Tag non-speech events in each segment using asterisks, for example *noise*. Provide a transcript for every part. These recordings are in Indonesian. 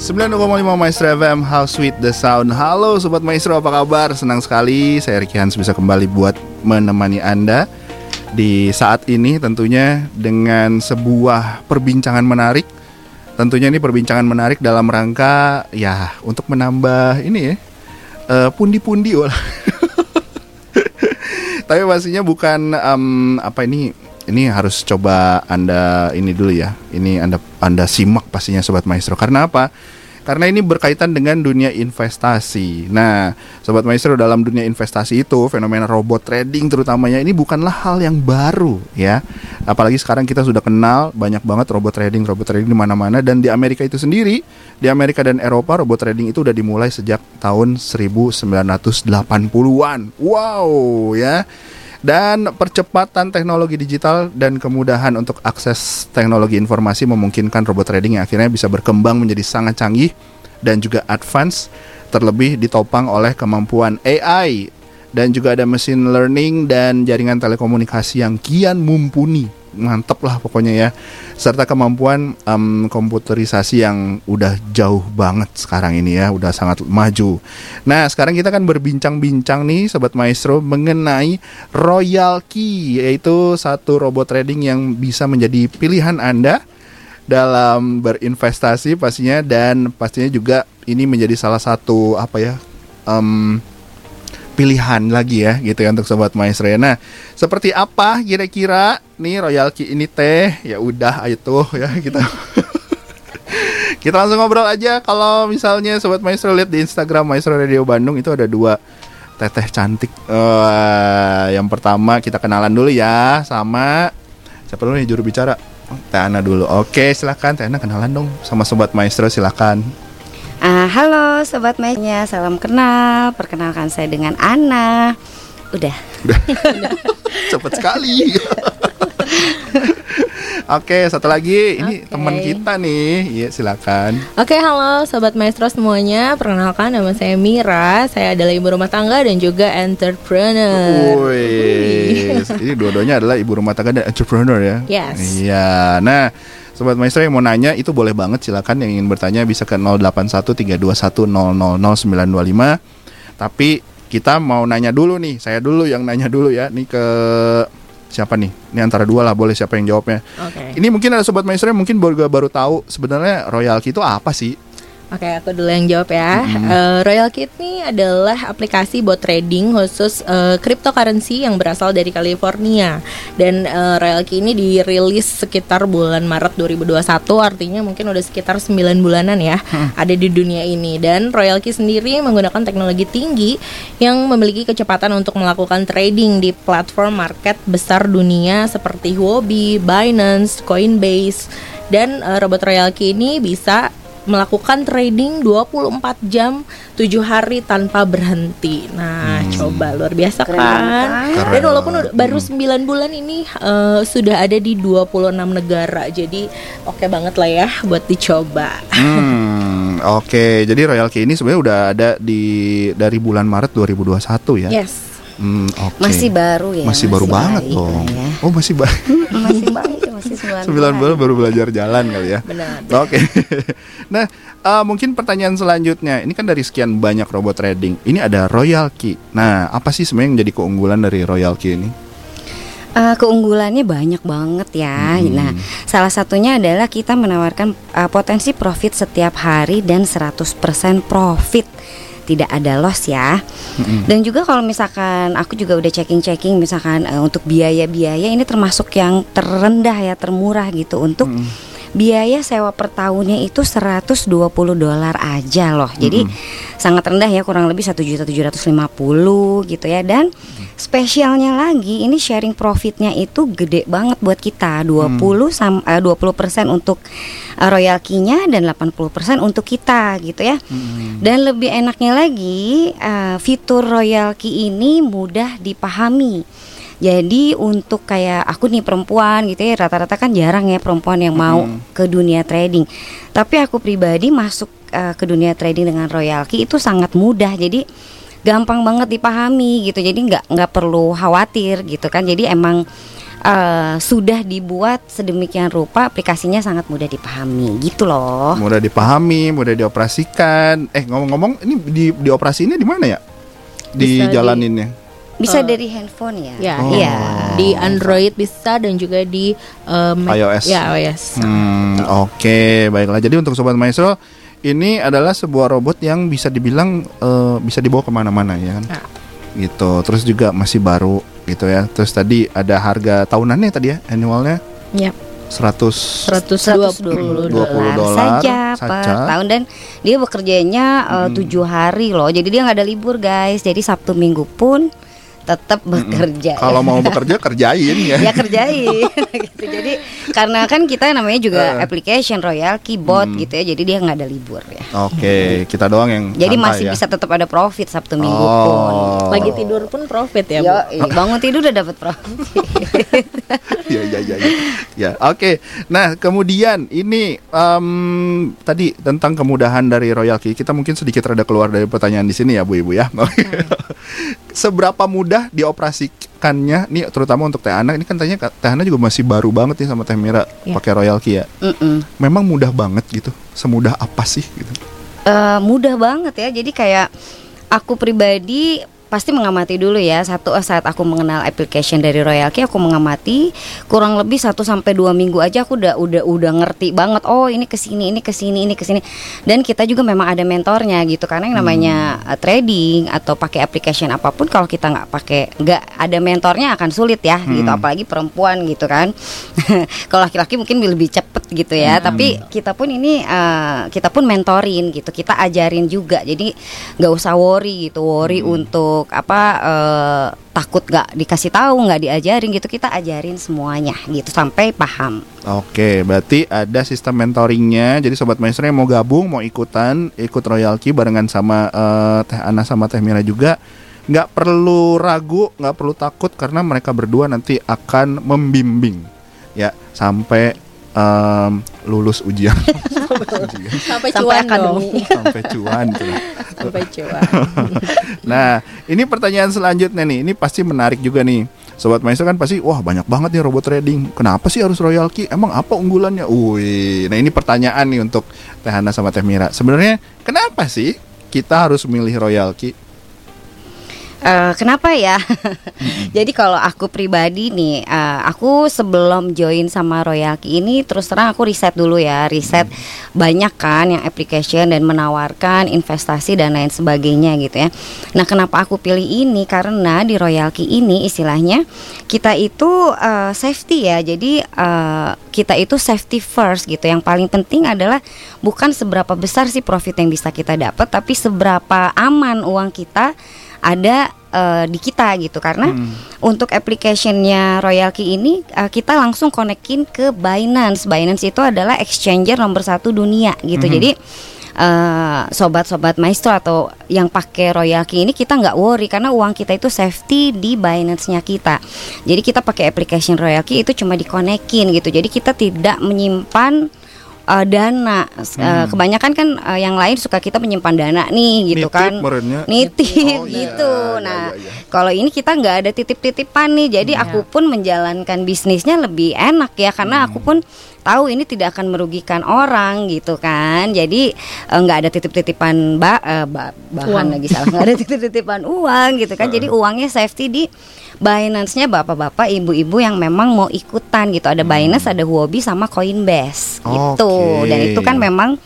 90,5 Maestro FM How Sweet the Sound Halo Sobat Maestro apa kabar? Senang sekali saya Ricky Hans bisa kembali buat menemani Anda Di saat ini tentunya dengan sebuah perbincangan menarik Tentunya ini perbincangan menarik dalam rangka ya untuk menambah ini ya eh, Pundi-pundi uh, *laughs* Tapi pastinya bukan um, apa ini ini harus coba Anda ini dulu ya. Ini Anda Anda simak pastinya sobat maestro. Karena apa? Karena ini berkaitan dengan dunia investasi. Nah, sobat maestro dalam dunia investasi itu fenomena robot trading terutamanya ini bukanlah hal yang baru ya. Apalagi sekarang kita sudah kenal banyak banget robot trading, robot trading di mana-mana dan di Amerika itu sendiri, di Amerika dan Eropa robot trading itu udah dimulai sejak tahun 1980-an. Wow, ya dan percepatan teknologi digital dan kemudahan untuk akses teknologi informasi memungkinkan robot trading yang akhirnya bisa berkembang menjadi sangat canggih dan juga advance terlebih ditopang oleh kemampuan AI dan juga ada mesin learning dan jaringan telekomunikasi yang kian mumpuni mantep lah pokoknya ya serta kemampuan um, komputerisasi yang udah jauh banget sekarang ini ya udah sangat maju nah sekarang kita kan berbincang-bincang nih sobat maestro mengenai Royal Key yaitu satu robot trading yang bisa menjadi pilihan anda dalam berinvestasi pastinya dan pastinya juga ini menjadi salah satu apa ya um, pilihan lagi ya gitu ya untuk sobat maestro ya. Nah, seperti apa kira-kira nih Royal Key ini teh? Ya udah ayo tuh ya kita *laughs* kita langsung ngobrol aja kalau misalnya sobat maestro lihat di Instagram Maestro Radio Bandung itu ada dua teteh cantik. Uh, yang pertama kita kenalan dulu ya sama siapa dulu nih juru bicara? Teh Ana dulu. Oke, silahkan Teh Ana kenalan dong sama sobat maestro silakan. Uh, halo Sobat Maestro, salam kenal. Perkenalkan saya dengan Ana. Udah. Udah. *laughs* Cepat sekali. *laughs* Oke, satu lagi ini okay. teman kita nih. Iya, silakan. Oke, halo sobat maestro semuanya. Perkenalkan nama saya Mira. Saya adalah ibu rumah tangga dan juga entrepreneur. Wih. ini dua-duanya adalah ibu rumah tangga dan entrepreneur ya. Yes. Iya. Nah, Sobat Maestro yang mau nanya itu boleh banget silakan yang ingin bertanya bisa ke 081321000925. Tapi kita mau nanya dulu nih, saya dulu yang nanya dulu ya. Nih ke siapa nih? Ini antara dua lah, boleh siapa yang jawabnya. Okay. Ini mungkin ada sobat maestro yang mungkin baru baru tahu sebenarnya royalty itu apa sih? Oke, aku dulu yang jawab ya. Mm-hmm. Uh, Royal Kit ini adalah aplikasi bot trading khusus uh, cryptocurrency yang berasal dari California. Dan uh, Royal Kit ini dirilis sekitar bulan Maret 2021, artinya mungkin udah sekitar 9 bulanan ya hmm. ada di dunia ini. Dan Royal Kit sendiri menggunakan teknologi tinggi yang memiliki kecepatan untuk melakukan trading di platform market besar dunia seperti Huobi, Binance, Coinbase dan uh, robot Royal Key ini bisa melakukan trading 24 jam 7 hari tanpa berhenti. Nah, hmm. coba luar biasa Keren kan? Keren. Dan walaupun hmm. baru 9 bulan ini uh, sudah ada di 26 negara. Jadi oke okay banget lah ya buat dicoba. Hmm, oke. Okay. Jadi Royal Key ini sebenarnya udah ada di dari bulan Maret 2021 ya. Yes. Hmm, okay. Masih baru ya. Masih, baru banget dong. Ya. Oh, masih baru. *laughs* masih baru masih 9 bulan. baru belajar jalan kali ya. Benar. Oke. Okay. *laughs* nah, uh, mungkin pertanyaan selanjutnya. Ini kan dari sekian banyak robot trading. Ini ada Royal Key. Nah, apa sih sebenarnya yang jadi keunggulan dari Royal Key ini? Uh, keunggulannya banyak banget ya. Hmm. Nah, salah satunya adalah kita menawarkan uh, potensi profit setiap hari dan 100% profit tidak ada loss ya. Mm-hmm. Dan juga kalau misalkan aku juga udah checking-checking misalkan uh, untuk biaya-biaya ini termasuk yang terendah ya, termurah gitu untuk mm-hmm biaya sewa per tahunnya itu 120 dolar aja loh. Jadi mm-hmm. sangat rendah ya, kurang lebih satu juta tujuh ratus lima puluh gitu ya. Dan spesialnya lagi ini sharing profitnya itu gede banget buat kita 20 mm. sam uh, 20% untuk uh, royaltinya dan 80% untuk kita gitu ya. Mm. Dan lebih enaknya lagi uh, fitur royalty ini mudah dipahami jadi untuk kayak aku nih perempuan gitu ya rata-rata kan jarang ya perempuan yang mau hmm. ke dunia trading. Tapi aku pribadi masuk uh, ke dunia trading dengan royalty itu sangat mudah. Jadi gampang banget dipahami gitu. Jadi nggak nggak perlu khawatir gitu kan. Jadi emang eh, sudah dibuat sedemikian rupa aplikasinya sangat mudah dipahami gitu loh. Mudah dipahami, mudah dioperasikan. Eh ngomong-ngomong, ini di dioperasiinnya di mana ya? Di Bisa di- jalaninnya. Bisa Eh, dari handphone ya. Ya, Oh. Iya. di Android bisa dan juga di eh, Mac- iOS. Ya, iOS. Hmm, oke, baiklah. Jadi untuk sobat maestro, ini adalah sebuah robot yang bisa dibilang eh, bisa dibawa ke mana-mana ya kan? Ya. Gitu. Terus juga masih baru gitu ya. Terus tadi ada harga tahunannya tadi ya, annualnya Ya, 100 120 20 dolar. dolar saja per saja. tahun dan dia bekerjanya Hmm. tujuh hari loh. Jadi dia nggak ada libur guys. Jadi Sabtu Minggu pun tetap bekerja. Kalau mau bekerja kerjain ya. ya kerjain *laughs* gitu. Jadi karena kan kita namanya juga Eh. application Royal Keyboard Hmm. gitu ya. Jadi dia nggak ada libur ya. Oke, kita doang yang Jadi santai masih ya. bisa tetap ada profit Sabtu Minggu Oh. pun. Lagi tidur pun profit ya, Bu. Yo, bangun tidur udah dapat profit. *laughs* ya ya ya ya. Ya, oke. Nah, kemudian ini em, tadi tentang kemudahan dari Royal Key. Kita mungkin sedikit rada keluar dari pertanyaan di sini ya, Bu Ibu ya. *laughs* Seberapa mudah dioperasikannya nih terutama untuk Teh Ana ini kan tanya Teh Ana juga masih baru banget nih sama Teh Mira Ya. pakai Royal Key ya. Mm-mm. Memang mudah banget gitu. Semudah apa sih gitu? Eh, mudah banget ya. Jadi kayak aku pribadi pasti mengamati dulu ya. Satu eh, saat aku mengenal application dari Royal Key, aku mengamati kurang lebih 1 sampai dua minggu aja aku udah udah udah ngerti banget. Oh ini ke sini, ini ke sini, ini ke sini. Dan kita juga memang ada mentornya gitu. Karena yang namanya eh, trading atau pakai application apa pun, kalau kita nggak pakai nggak ada mentornya akan sulit ya gitu. Apalagi perempuan gitu kan. *laughs* kalau laki-laki mungkin lebih cepet gitu ya. Tapi kita pun ini eh, kita pun mentorin gitu. Kita ajarin juga. Jadi nggak usah worry gitu. Worry untuk apa eh, takut nggak dikasih tahu, nggak diajarin gitu. Kita ajarin semuanya gitu sampai paham. Oke, berarti ada sistem mentoringnya. Jadi sobat maestro yang mau gabung, mau ikutan, ikut Royal Key barengan sama eh, Teh Ana sama Teh Mira juga, nggak perlu ragu, nggak perlu takut karena mereka berdua nanti akan membimbing, ya sampai em, lulus ujian, *laughs* Sampai Sampai cuan dong. akademi. *laughs* sampai cuan. tuh. Sampai cuan. *laughs* Nah, ini pertanyaan selanjutnya nih. Ini pasti menarik juga nih. Sobat Maestro kan pasti, wah banyak banget nih robot trading. Kenapa sih harus Royal Key? Emang apa unggulannya? Wih, nah ini pertanyaan nih untuk Teh Hana sama Teh Mira. Sebenarnya kenapa sih kita harus milih Royal Key? Eh, kenapa ya? *laughs* Jadi kalau aku pribadi nih, eh, aku sebelum join sama Royal Key ini terus terang aku riset dulu ya, riset banyak kan yang application dan menawarkan investasi dan lain sebagainya gitu ya. Nah, kenapa aku pilih ini? Karena di Royal Key ini istilahnya kita itu eh, safety ya. Jadi eh, kita itu safety first gitu. Yang paling penting adalah bukan seberapa besar sih profit yang bisa kita dapat, tapi seberapa aman uang kita ada eh, di kita gitu karena untuk applicationnya Royal Key ini eh, kita langsung konekin ke Binance. Binance itu adalah exchanger nomor satu dunia gitu. Jadi eh, sobat-sobat maestro atau yang pakai Royal Key ini kita nggak worry karena uang kita itu safety di Binance-nya kita. Jadi kita pakai application Royal Key itu cuma dikonekin gitu. Jadi kita tidak menyimpan eh, dana. Eh, kebanyakan kan eh, yang lain suka kita menyimpan dana nih gitu Nitip kan. merenya. Nitip Oh, *laughs* iya, gitu. iya, nah, iya, iya. kalau ini kita nggak ada titip-titipan nih. Jadi Iya. aku pun menjalankan bisnisnya lebih enak ya karena aku pun tahu ini tidak akan merugikan orang gitu kan. Jadi eh, nggak ada titip-titipan ba eh, ba- bahan Uang. lagi salah nggak ada titip-titipan uang gitu kan. *laughs* Jadi uangnya safety di Binance-nya bapak-bapak, ibu-ibu yang memang mau ikutan gitu. Ada Binance, ada Huobi sama Coinbase gitu. Dan itu kan memang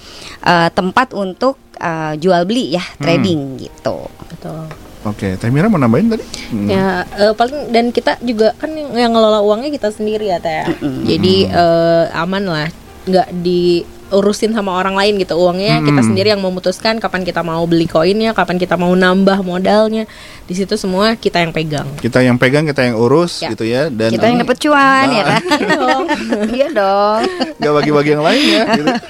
eh, tempat untuk eh, jual beli ya, trading gitu. Betul. Oke, Teh Mira mau nambahin tadi? Hmm. Ya eh, paling dan kita juga kan yang, yang ngelola uangnya kita sendiri ya teh. Jadi eh, aman lah, nggak diurusin sama orang lain gitu uangnya kita Mm-mm. sendiri yang memutuskan kapan kita mau beli koinnya, kapan kita mau nambah modalnya. Di situ semua kita yang pegang. Kita yang pegang, kita yang urus Ya. gitu ya dan Kita yang dapat cuan ya Nah. *laughs* kan? Iya dong. nggak bagi-bagi yang lain ya gitu. *laughs*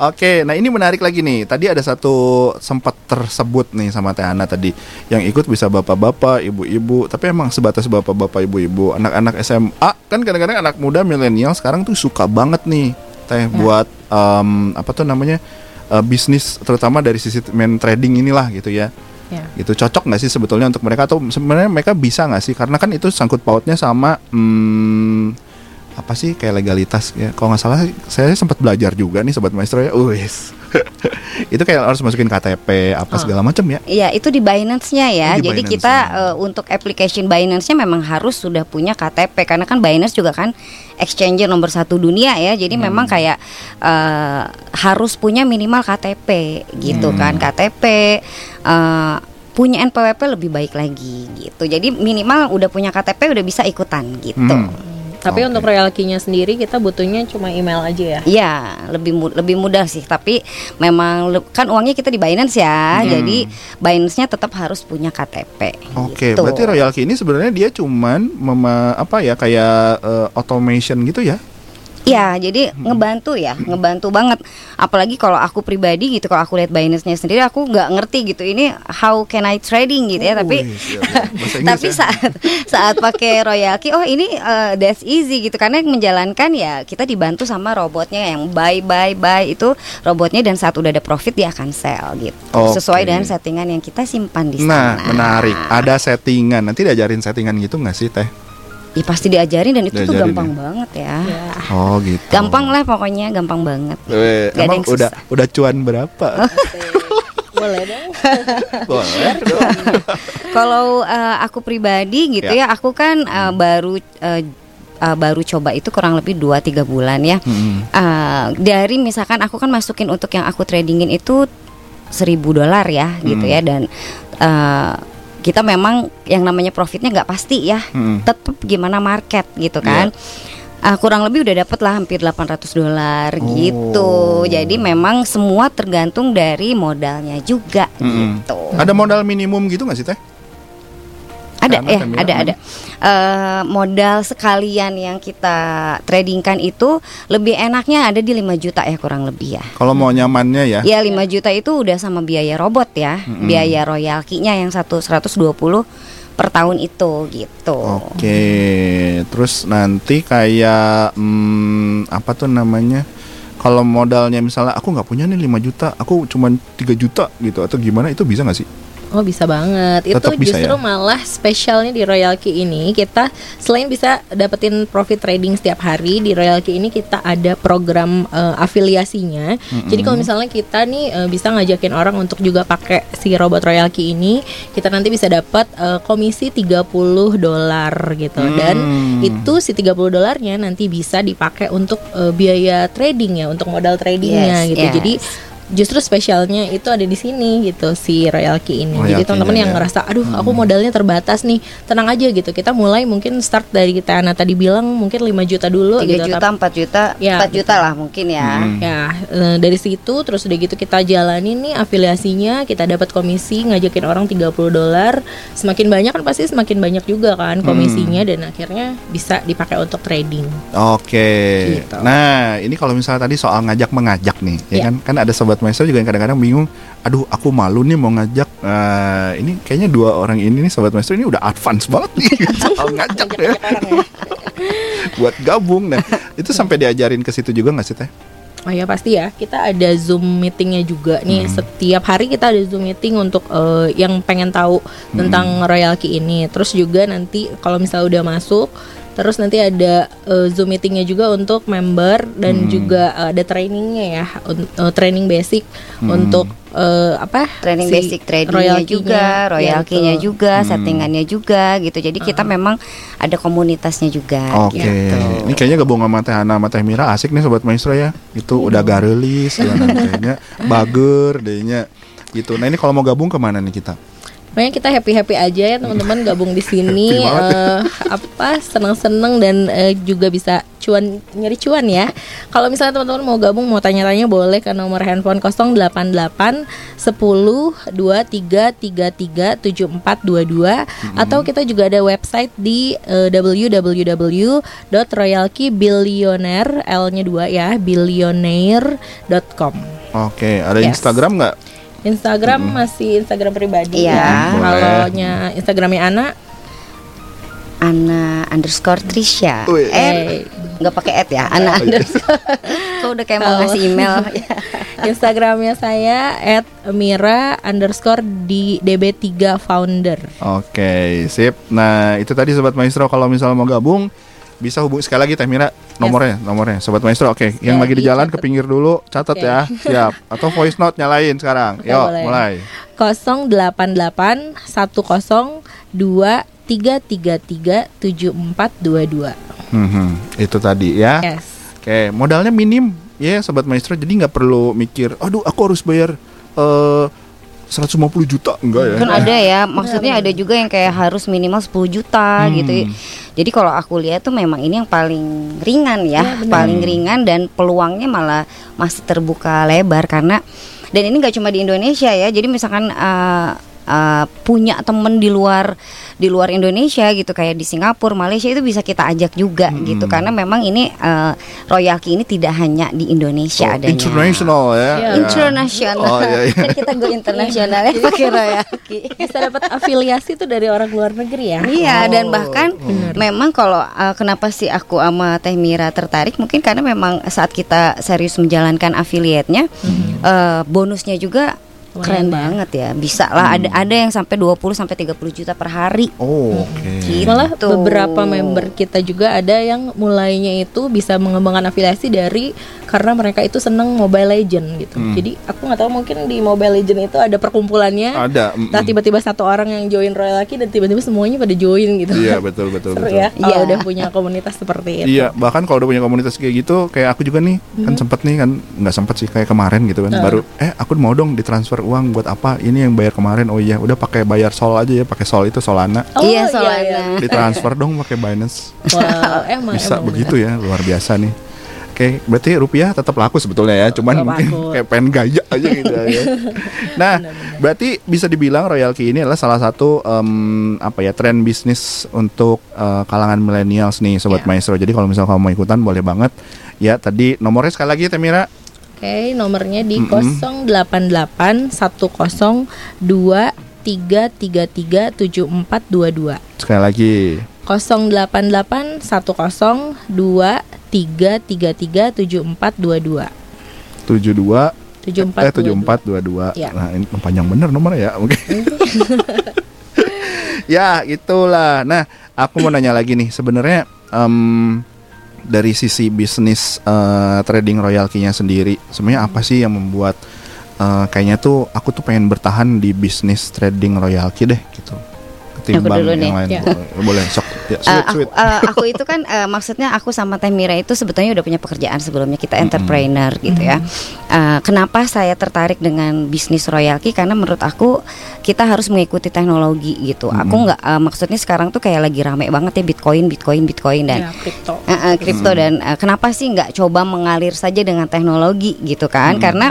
Oke, nah ini menarik lagi nih. Tadi ada satu sempat tersebut nih sama Teh Ana tadi. Yang ikut bisa bapak-bapak, ibu-ibu, tapi emang sebatas bapak-bapak, ibu-ibu, anak-anak SMA kan kadang-kadang anak muda milenial sekarang tuh suka banget nih Teh buat em, apa tuh namanya? eh, bisnis terutama dari sisi main trading inilah gitu ya. Ya. Gitu cocok nggak sih sebetulnya untuk mereka atau sebenarnya mereka bisa nggak sih? Karena kan itu sangkut pautnya sama hmm, apa sih kayak legalitas ya. Kalau nggak salah saya sempat belajar juga nih sobat maestro ya. Wis. *laughs* itu kayak harus masukin KTP apa Oh. segala macam ya. Iya, itu di Binance-nya ya. Oh, di Jadi Binance-nya. kita eh, untuk application Binance-nya memang harus sudah punya KTP karena kan Binance juga kan exchanger nomor satu dunia ya. Jadi Hmm. memang kayak eh, harus punya minimal KTP gitu Hmm. kan. KTP eh, punya NPWP lebih baik lagi gitu. Jadi minimal udah punya KTP udah bisa ikutan gitu. Hmm. Tapi Oke. untuk royal key-nya sendiri kita butuhnya cuma email aja ya. Iya, lebih mu- lebih mudah sih. Tapi memang kan uangnya kita di Binance ya. Hmm. Jadi Binance-nya tetap harus punya KTP. Oke, gitu. berarti Royal Key ini sebenarnya dia cuman mema, apa ya kayak eh, automation gitu ya? Iya, jadi ngebantu ya, ngebantu banget. Apalagi kalau aku pribadi gitu, kalau aku lihat Binance-nya sendiri, aku nggak ngerti gitu. Ini how can I trading gitu ya, tapi Wih, siap, siap. Bahasa Inggris tapi ya. saat saat pakai Royal Key, oh ini uh, that's easy gitu karena yang menjalankan ya kita dibantu sama robotnya yang buy buy buy itu robotnya dan saat udah ada profit dia akan sell gitu. Oke. Sesuai dengan settingan yang kita simpan di Nah, sana. menarik. Ada settingan. Nanti diajarin settingan gitu nggak sih, Teh? Ya pasti diajarin dan itu tuh Diajarin gampang ya? banget ya. Ya. Oh, gitu. Gampang lah pokoknya, gampang banget. Eh, Gak ada emang yang udah susah. udah cuan berapa? Boleh dong. *laughs* Boleh dong. Kalau eh, aku pribadi gitu Ya. ya, aku kan eh, baru eh, eh, baru coba itu kurang lebih 2-3 bulan ya. Hmm. Eh, dari misalkan aku kan masukin untuk yang aku tradingin itu seribu dolar ya gitu Hmm. ya dan eh, kita memang yang namanya profitnya nggak pasti ya. Hmm. Tetap gimana market gitu kan. Eh, kurang lebih udah dapet lah hampir 800 dolar Oh. gitu. Jadi memang semua tergantung dari modalnya juga Mm-mm. gitu. Ada modal minimum gitu nggak sih, Teh? Ada ya, kan ada ada. Eh, modal sekalian yang kita tradingkan itu lebih enaknya ada di 5 juta ya kurang lebih ya. Kalau mau nyamannya ya. Ya 5 juta itu udah sama biaya robot ya, Mm-mm. biaya royal key-nya yang satu 120 per tahun itu gitu. Oke, terus nanti kayak hmm, apa tuh namanya? Kalau modalnya misalnya aku nggak punya nih 5 juta, aku cuma 3 juta gitu atau gimana itu bisa nggak sih? Oh bisa banget. Tetap Itu bisa justru ya? malah spesialnya di Royal Key ini kita selain bisa dapetin profit trading setiap hari di Royal Key ini kita ada program eh, afiliasinya. Jadi kalau misalnya kita nih eh, bisa ngajakin orang untuk juga pakai si robot Royal Key ini, kita nanti bisa dapat eh, komisi 30 dolar gitu. Dan Hmm. itu si 30 dolarnya nanti bisa dipakai untuk eh, biaya trading ya, untuk modal tradingnya Yes, gitu. yes. Jadi justru spesialnya itu ada di sini gitu si Royal Key ini. Royal Jadi teman-teman Key-nya yang ya. ngerasa aduh aku modalnya terbatas nih, tenang aja gitu. Kita mulai mungkin start dari kita Ana tadi bilang mungkin 5 juta dulu 3 gitu. juta, Tapi- 4 juta, Ya, 4 juta lah mungkin ya. Hmm. Ya, eh, dari situ terus udah gitu kita jalanin nih afiliasinya, kita dapat komisi ngajakin orang 30 dolar. Semakin banyak kan pasti semakin banyak juga kan komisinya dan akhirnya bisa dipakai untuk trading. Oke. Gitu. Nah, ini kalau misalnya tadi soal ngajak mengajak nih, ya Iya. kan? Kan ada sobat maestro juga yang kadang-kadang bingung, aduh aku malu nih mau ngajak. Nah, ini kayaknya dua orang ini nih sobat maestro ini udah advance banget nih soal *laughs* ngajak ya. *laughs* Buat gabung. Nah, itu sampai diajarin ke situ juga nggak sih teh? Oh ya pasti ya, kita ada Zoom meetingnya juga nih. Hmm. Setiap hari kita ada Zoom meeting untuk eh, yang pengen tahu tentang Royal Key ini. Terus juga nanti kalau misalnya udah masuk, terus nanti ada eh, Zoom meetingnya juga untuk member dan Hmm. juga eh, ada trainingnya ya, eh, training basic untuk eh, apa? Training si basic tradingnya Royal juga, Key-nya. royal Ya, key-nya betul. juga, Hmm. settingannya juga gitu. Jadi kita memang ada komunitasnya juga Oke, gitu. ini kayaknya gabung sama Teh Hana sama Teh Mira asik nih sobat maestro ya. Itu udah garelis, *laughs* kayaknya bager dehnya gitu. Nah ini kalau mau gabung ke mana nih kita? Pokoknya kita happy happy aja ya teman-teman gabung di *laughs* sini eh, apa seneng-seneng dan eh, juga bisa cuan nyari cuan ya. Kalau misalnya teman-teman mau gabung mau tanya-tanya boleh ke nomor handphone 088 10 23 33 7422 atau kita juga ada website di eh, www.royalkeybillionaire L-nya 2 ya billionaire.com. Oke, ada Yes. Instagram nggak? Instagram masih Instagram pribadi Iya. ya. Kalau nya Instagramnya Ana, Ana underscore Trisha. Eh, nggak pakai at ya, Ana Oh, iya. underscore. *laughs* Kok udah kayak mau ngasih email. *laughs* Instagramnya saya at Mira underscore di DB3 founder. Oke, sip. Nah, itu tadi sobat maestro kalau misalnya mau gabung bisa hubungi sekali lagi Teh Mira nomornya, nomornya sobat maestro. Oke, yang Ya, lagi di jalan ke pinggir dulu, catat ya. *laughs* Siap. Atau voice note nyalain sekarang. Oke, Yuk, boleh. mulai. 088 10 2 333 7422. Hmm, itu tadi ya. Yes. Oke, modalnya minim ya sobat maestro. Jadi nggak perlu mikir, aduh aku harus bayar eh 150 juta enggak ya? Kan ada ya, maksudnya ada juga yang kayak harus minimal 10 juta Hmm. gitu. Jadi kalau aku lihat tuh memang ini yang paling ringan ya, benar. paling ringan dan peluangnya malah masih terbuka lebar karena dan ini nggak cuma di Indonesia ya. Jadi misalkan uh, uh, punya temen di luar di luar Indonesia gitu kayak di Singapura, Malaysia itu bisa kita ajak juga Hmm. gitu karena memang ini uh, Royalki ini tidak hanya di Indonesia Oh, adanya. international ya. Iya. ya. Internasional. Oh, iya, iya. Kan kita go internasional ya pakai Royalki. Bisa dapat afiliasi tuh dari orang luar negeri ya. Iya Oh, dan bahkan memang kalau uh, kenapa sih aku sama Teh Mira tertarik mungkin karena memang saat kita serius menjalankan affiliate-nya uh, bonusnya juga keren ya. banget ya. Bisa lah ada ada yang sampai 20 sampai 30 juta per hari. Oh, oke. Gitu. Malah beberapa member kita juga ada yang mulainya itu bisa mengembangkan afiliasi dari karena mereka itu seneng Mobile Legend gitu. Hmm. Jadi aku nggak tahu mungkin di Mobile Legend itu ada perkumpulannya. Ada. mm, Nah tiba-tiba satu orang yang join Royal Lucky dan tiba-tiba semuanya pada join gitu. Iya, betul betul Seru betul. ya kalau Iya. udah punya komunitas seperti itu. Iya, bahkan kalau udah punya komunitas kayak gitu, kayak aku juga nih, kan sempet nih kan nggak sempet sih kayak kemarin gitu kan, Ah. baru eh aku mau dong ditransfer uang buat apa? Ini yang bayar kemarin. Oh iya, udah pakai bayar Sol aja ya, pakai Sol itu Solana. Oh, iya iya, soalnya. iya. Ditransfer dong pakai Binance. Wow, emang Bisa emang begitu ya, luar biasa nih. Oke, berarti rupiah tetap laku sebetulnya ya, cuman Tetap mungkin laku. *laughs* kayak pengen gaya aja gitu ya. *laughs* Nah, berarti bisa dibilang Royalty ini adalah salah satu em, apa ya tren bisnis untuk eh, kalangan millennials nih, sobat Ya. maestro. Jadi kalau misalnya kamu mau ikutan boleh banget. Ya, tadi nomornya sekali lagi Temira. Oke, nomornya di Mm-mm. 088 10 2 333 7422. Sekali lagi. 088 10 2 333 7422. 72 74 eh 7422. Ya. Nah, ini panjang bener nomornya ya. Oke. *laughs* *laughs* ya, itulah. Nah, aku mau nanya lagi nih, sebenarnya em, dari sisi bisnis eh, trading royalty-nya sendiri, sebenarnya apa sih yang membuat eh, kayaknya tuh aku tuh pengen bertahan di bisnis trading royalty deh gitu. Ketimbang yang lain. Ya. Boleh, boleh sok. Ya, Eh, sweet, aku, sweet. eh, aku itu kan eh, maksudnya aku sama Teh Mira itu sebetulnya udah punya pekerjaan sebelumnya kita entrepreneur gitu ya. Eh, kenapa saya tertarik dengan bisnis royalty karena menurut aku kita harus mengikuti teknologi gitu. Aku nggak eh, maksudnya sekarang tuh kayak lagi rame banget ya Bitcoin, Bitcoin, Bitcoin dan Ya, kripto. Eh, eh, kripto dan eh, kenapa sih nggak coba mengalir saja dengan teknologi gitu kan? Karena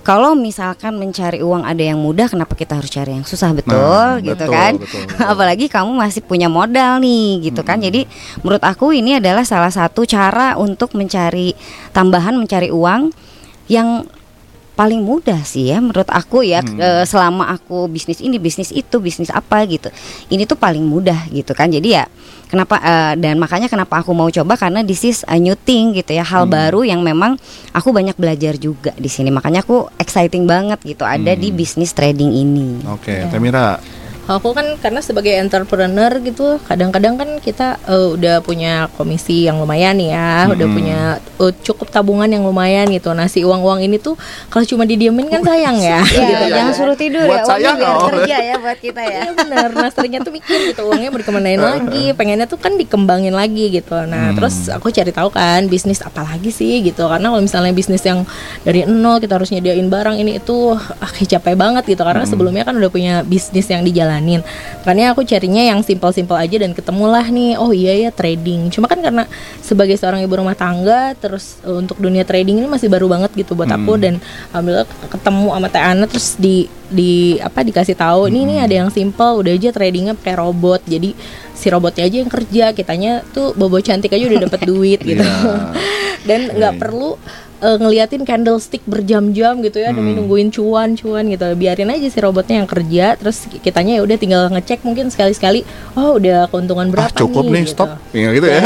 kalau misalkan mencari uang ada yang mudah, kenapa kita harus cari yang susah betul Nah, gitu betul, kan? betul, *laughs* betul. Apalagi kamu masih punya modal nih gitu kan. Jadi menurut aku ini adalah salah satu cara untuk mencari tambahan mencari uang yang paling mudah sih ya menurut aku ya Hmm. selama aku bisnis ini bisnis itu bisnis apa gitu ini tuh paling mudah gitu kan jadi ya kenapa eh, dan makanya kenapa aku mau coba karena this is a new thing gitu ya hal Hmm. baru yang memang aku banyak belajar juga di sini makanya aku exciting banget gitu ada di Hmm. bisnis trading ini Oke, Temira. Aku kan karena sebagai entrepreneur gitu, kadang-kadang kan kita eh, udah punya komisi yang lumayan ya, udah Mm-mm. punya eh, cukup tabungan yang lumayan gitu. Nah, si uang-uang ini tuh kalau cuma didiemin kan sayang ya. Ya, gitu kan. jangan suruh tidur Buat ya saya uangnya biar kerja ya buat kita ya Iya benar. Nah seringnya tuh mikir gitu uangnya mau dikemanain lagi, pengennya tuh kan dikembangin lagi gitu. Nah Hmm. terus aku cari tahu kan bisnis apa lagi sih gitu. Karena kalau misalnya bisnis yang dari nol kita harus nyediain barang ini itu ah, capek banget gitu. Karena Hmm. sebelumnya kan udah punya bisnis yang dijalanin. Makanya aku carinya yang simpel-simpel aja dan ketemulah nih. Oh iya ya trading. Cuma kan karena sebagai seorang ibu rumah tangga, terus eh, untuk dunia trading ini masih baru banget gitu buat aku Hmm. dan alhamdulillah ketemu sama Teh Ana terus di di apa dikasih tahu ini nih ada yang simple udah aja tradingnya pakai robot jadi si robotnya aja yang kerja kitanya tuh bobo cantik aja udah dapat *laughs* duit gitu Iya. *laughs* dan nggak Oke. perlu eh, ngeliatin candlestick berjam-jam gitu ya demi Hmm. nungguin cuan-cuan gitu. Biarin aja si robotnya yang kerja, terus kitanya ya udah tinggal ngecek mungkin sekali-sekali, oh udah keuntungan berapa ah cukup nih, gitu. stop. Ya gitu ya.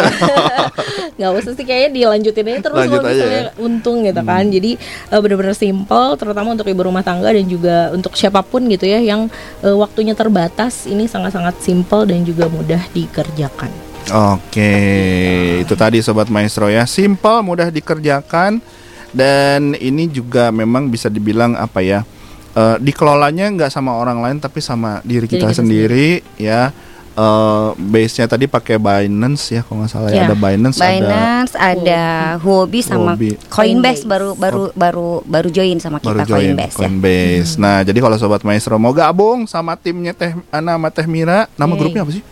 *laughs* nggak usah sih kayaknya dilanjutin aja terus Lanjut kalau aja ya. Hmm. untung gitu kan jadi eh, bener-bener simple terutama untuk ibu rumah tangga dan juga untuk siapa pun gitu ya yang eh, waktunya terbatas ini sangat-sangat simple dan juga mudah dikerjakan Oke, itu tadi sobat maestro ya. Simple, mudah dikerjakan dan ini juga memang bisa dibilang apa ya? eh, dikelolanya nggak sama orang lain tapi sama diri Diri kita, kita sendiri ya. Eh, base-nya tadi pakai Binance ya kalau nggak salah ya. Ya. Ada Binance, ada Binance, ada Huobi sama Huobi. Coinbase Coinbase. baru baru baru baru join sama baru kita join Coinbase ya. Coinbase. Nah, jadi kalau sobat maestro mau gabung sama timnya Teh Ana sama Teh Mira, nama Yeay. grupnya apa sih?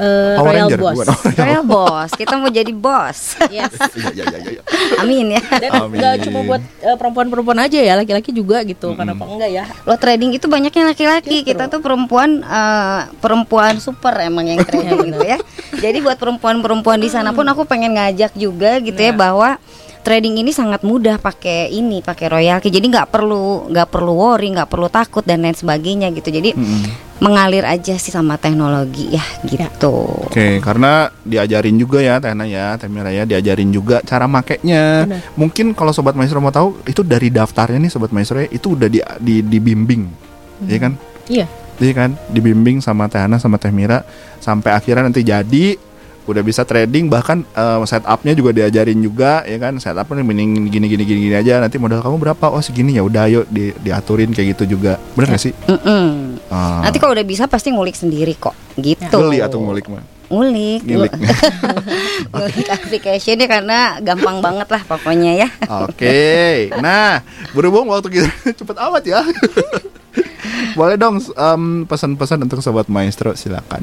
Power Royal Ranger, Boss bukan? Oh, Royal Boss, kita mau jadi bos. *laughs* Yes. Iya, iya, iya. Amin ya. dan Amin. nggak cuma buat eh, perempuan-perempuan aja ya laki-laki juga gitu kenapa enggak ya Lo trading itu banyaknya laki-laki. Kita tuh perempuan eh, perempuan super emang yang trading *laughs* gitu ya. Jadi buat perempuan-perempuan di sana pun aku pengen ngajak juga gitu ya Nah. bahwa trading ini sangat mudah pakai ini, pakai royalty. Jadi nggak perlu nggak perlu worry, nggak perlu takut dan lain sebagainya gitu. Jadi mengalir aja sih sama teknologi ya gitu. Oke, karena diajarin juga ya Teh Ana ya, Teh Mira ya, diajarin juga cara makainya. Benar. Mungkin kalau sobat maestro mau tahu itu dari daftarnya nih sobat maestro ya, itu udah di, di dibimbing. Iya kan? iya Iya kan? Dibimbing sama Teh Ana sama Teh Mira sampai akhirnya nanti jadi udah bisa trading bahkan eh, setupnya juga diajarin juga ya kan setupnya mending gini gini gini gini aja nanti modal kamu berapa oh segini ya udah ayo di, diaturin kayak gitu juga bener gak sih Mm-mm. Ah, Nanti kalau udah bisa pasti ngulik sendiri kok gitu. beli atau ngulik mah Ngulik. Ngulik. *laughs* ngulik karena gampang banget lah pokoknya ya. Oke, nah berhubung waktu kita *laughs* cepet amat ya. *laughs* Boleh dong em, pesan-pesan untuk sobat maestro silakan.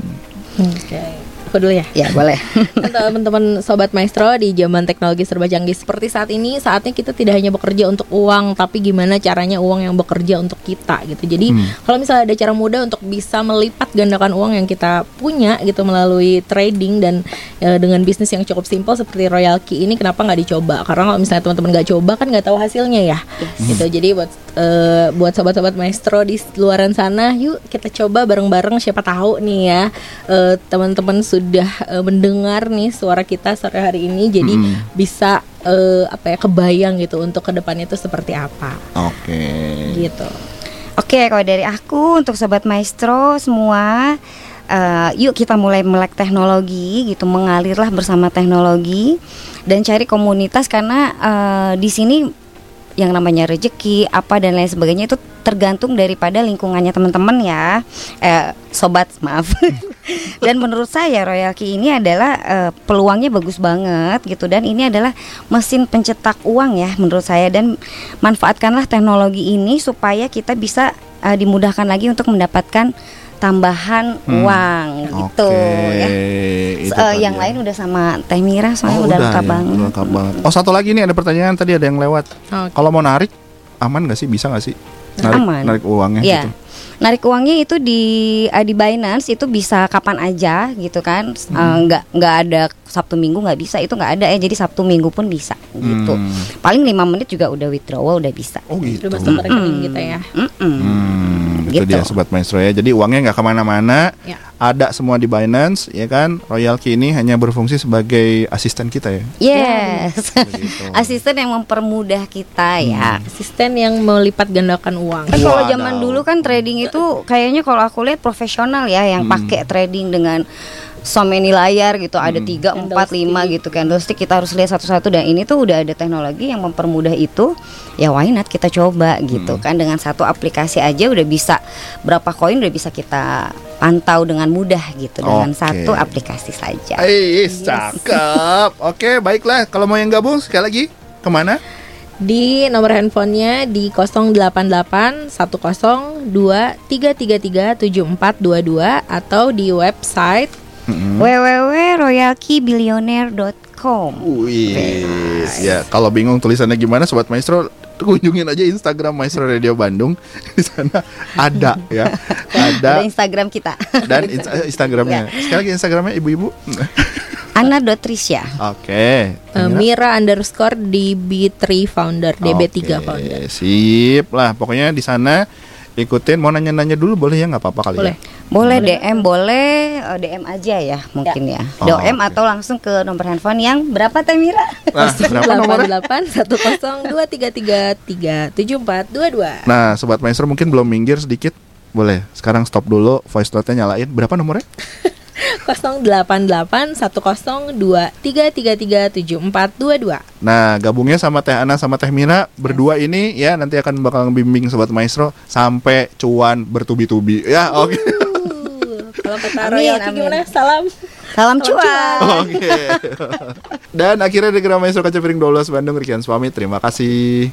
oke aku dulu ya? Ya boleh. *laughs* Teman-teman sobat maestro di zaman teknologi serba canggih seperti saat ini saatnya kita tidak hanya bekerja untuk uang tapi gimana caranya uang yang bekerja untuk kita gitu. Jadi Hmm. kalau misalnya ada cara mudah untuk bisa melipat gandakan uang yang kita punya gitu melalui trading dan e, dengan bisnis yang cukup simpel seperti Royal Key ini kenapa nggak dicoba? Karena kalau misalnya teman-teman nggak coba kan nggak tahu hasilnya ya. Gitu. Jadi buat e, buat sobat-sobat maestro di luaran sana yuk kita coba bareng-bareng siapa tahu nih ya e, teman-teman sudah e, mendengar nih suara kita sore hari ini jadi Mm-mm. bisa e, apa ya kebayang gitu untuk ke depannya itu seperti apa Oke. gitu Oke, kalau dari aku untuk sobat maestro semua eh, yuk kita mulai melek teknologi gitu, mengalirlah bersama teknologi dan cari komunitas karena eh, di sini yang namanya rezeki apa dan lain sebagainya itu tergantung daripada lingkungannya teman-teman ya. Eh, sobat maaf. *laughs* Dan menurut saya Royal Key ini adalah eh, peluangnya bagus banget gitu. Dan ini adalah mesin pencetak uang ya menurut saya. Dan manfaatkanlah teknologi ini supaya kita bisa eh, dimudahkan lagi untuk mendapatkan tambahan Hmm. uang gitu Oke, ya itu Eh, tadi yang ya. lain udah sama Teh Mira soalnya Oh, udah, udah lengkap ya, banget udah lengkap banget. Oh satu lagi nih ada pertanyaan tadi ada yang lewat. Oke. Kalau mau narik aman nggak sih? Bisa nggak sih? Narik, Aman. narik uangnya Iya. gitu. Narik uangnya itu di di Binance itu bisa kapan aja gitu kan. Eh, Hmm. nggak nggak ada Sabtu Minggu nggak bisa itu nggak ada ya. Jadi Sabtu Minggu pun bisa gitu. Hmm. Paling lima menit juga udah withdrawal udah bisa. Oh gitu. Udah masuk ke rekening kita ya Mm-mm. Hmm, itu Gitu. dia sobat maestro ya. Jadi uangnya nggak ke mana-mana, Ya. ada semua di Binance, ya kan? Royal Key ini hanya berfungsi sebagai asisten kita ya. Yes. *laughs* Asisten yang mempermudah kita ya. asisten yang melipat gandakan uang Kan kalau zaman dulu kan trading itu kayaknya kalau aku lihat profesional ya yang pakai trading dengan so many layar gitu ada tiga empat lima gitu candlestick kita harus lihat satu-satu dan ini tuh udah ada teknologi yang mempermudah itu ya why not kita coba gitu kan dengan satu aplikasi aja udah bisa berapa koin udah bisa kita pantau dengan mudah gitu dengan Oke. satu aplikasi saja Eh, cakep. *laughs* Oke, baiklah. Kalau mau yang gabung sekali lagi ke mana? di nomor handphonenya di 088 10 2 333 7422 atau di website Mm-mm. www.royalkeybillionaire.com Wih, ya kalau bingung tulisannya gimana, sobat maestro kunjungin aja Instagram Maestro Radio Bandung *laughs* di sana ada ya, *laughs* ada ada Instagram kita dan ins- eh, *laughs* Instagramnya. Sekali lagi Instagramnya ibu-ibu. Ana Dotrisya. Oke. Eh, Mira underscore DB3 founder, DB3 Oke, founder. Sip lah, pokoknya di sana ikutin. Mau nanya-nanya dulu boleh ya nggak apa-apa kali Boleh. ya. Boleh DM, boleh eh, DM aja ya mungkin ya. Oh, DM oke. atau langsung ke nomor handphone yang berapa Teh Mira? Nah, berapa nomornya? 88 10 233 374 22. Nah, sobat maestro mungkin belum minggir sedikit. Boleh. Sekarang stop dulu, voice note-nya nyalain. Berapa nomornya? 088 10 233 7422. Nah, gabungnya sama Teh Ana sama Teh Mira berdua ini ya nanti akan bakal bimbing sobat maestro sampai cuan bertubi-tubi. Ya, oke. Uh, *laughs* Kalau kata Amin, gimana? Salam. Salam cuan. *laughs* Oke. Dan akhirnya di Gram Maestro Kaca Piring 12 Bandung Rikian Suami terima kasih.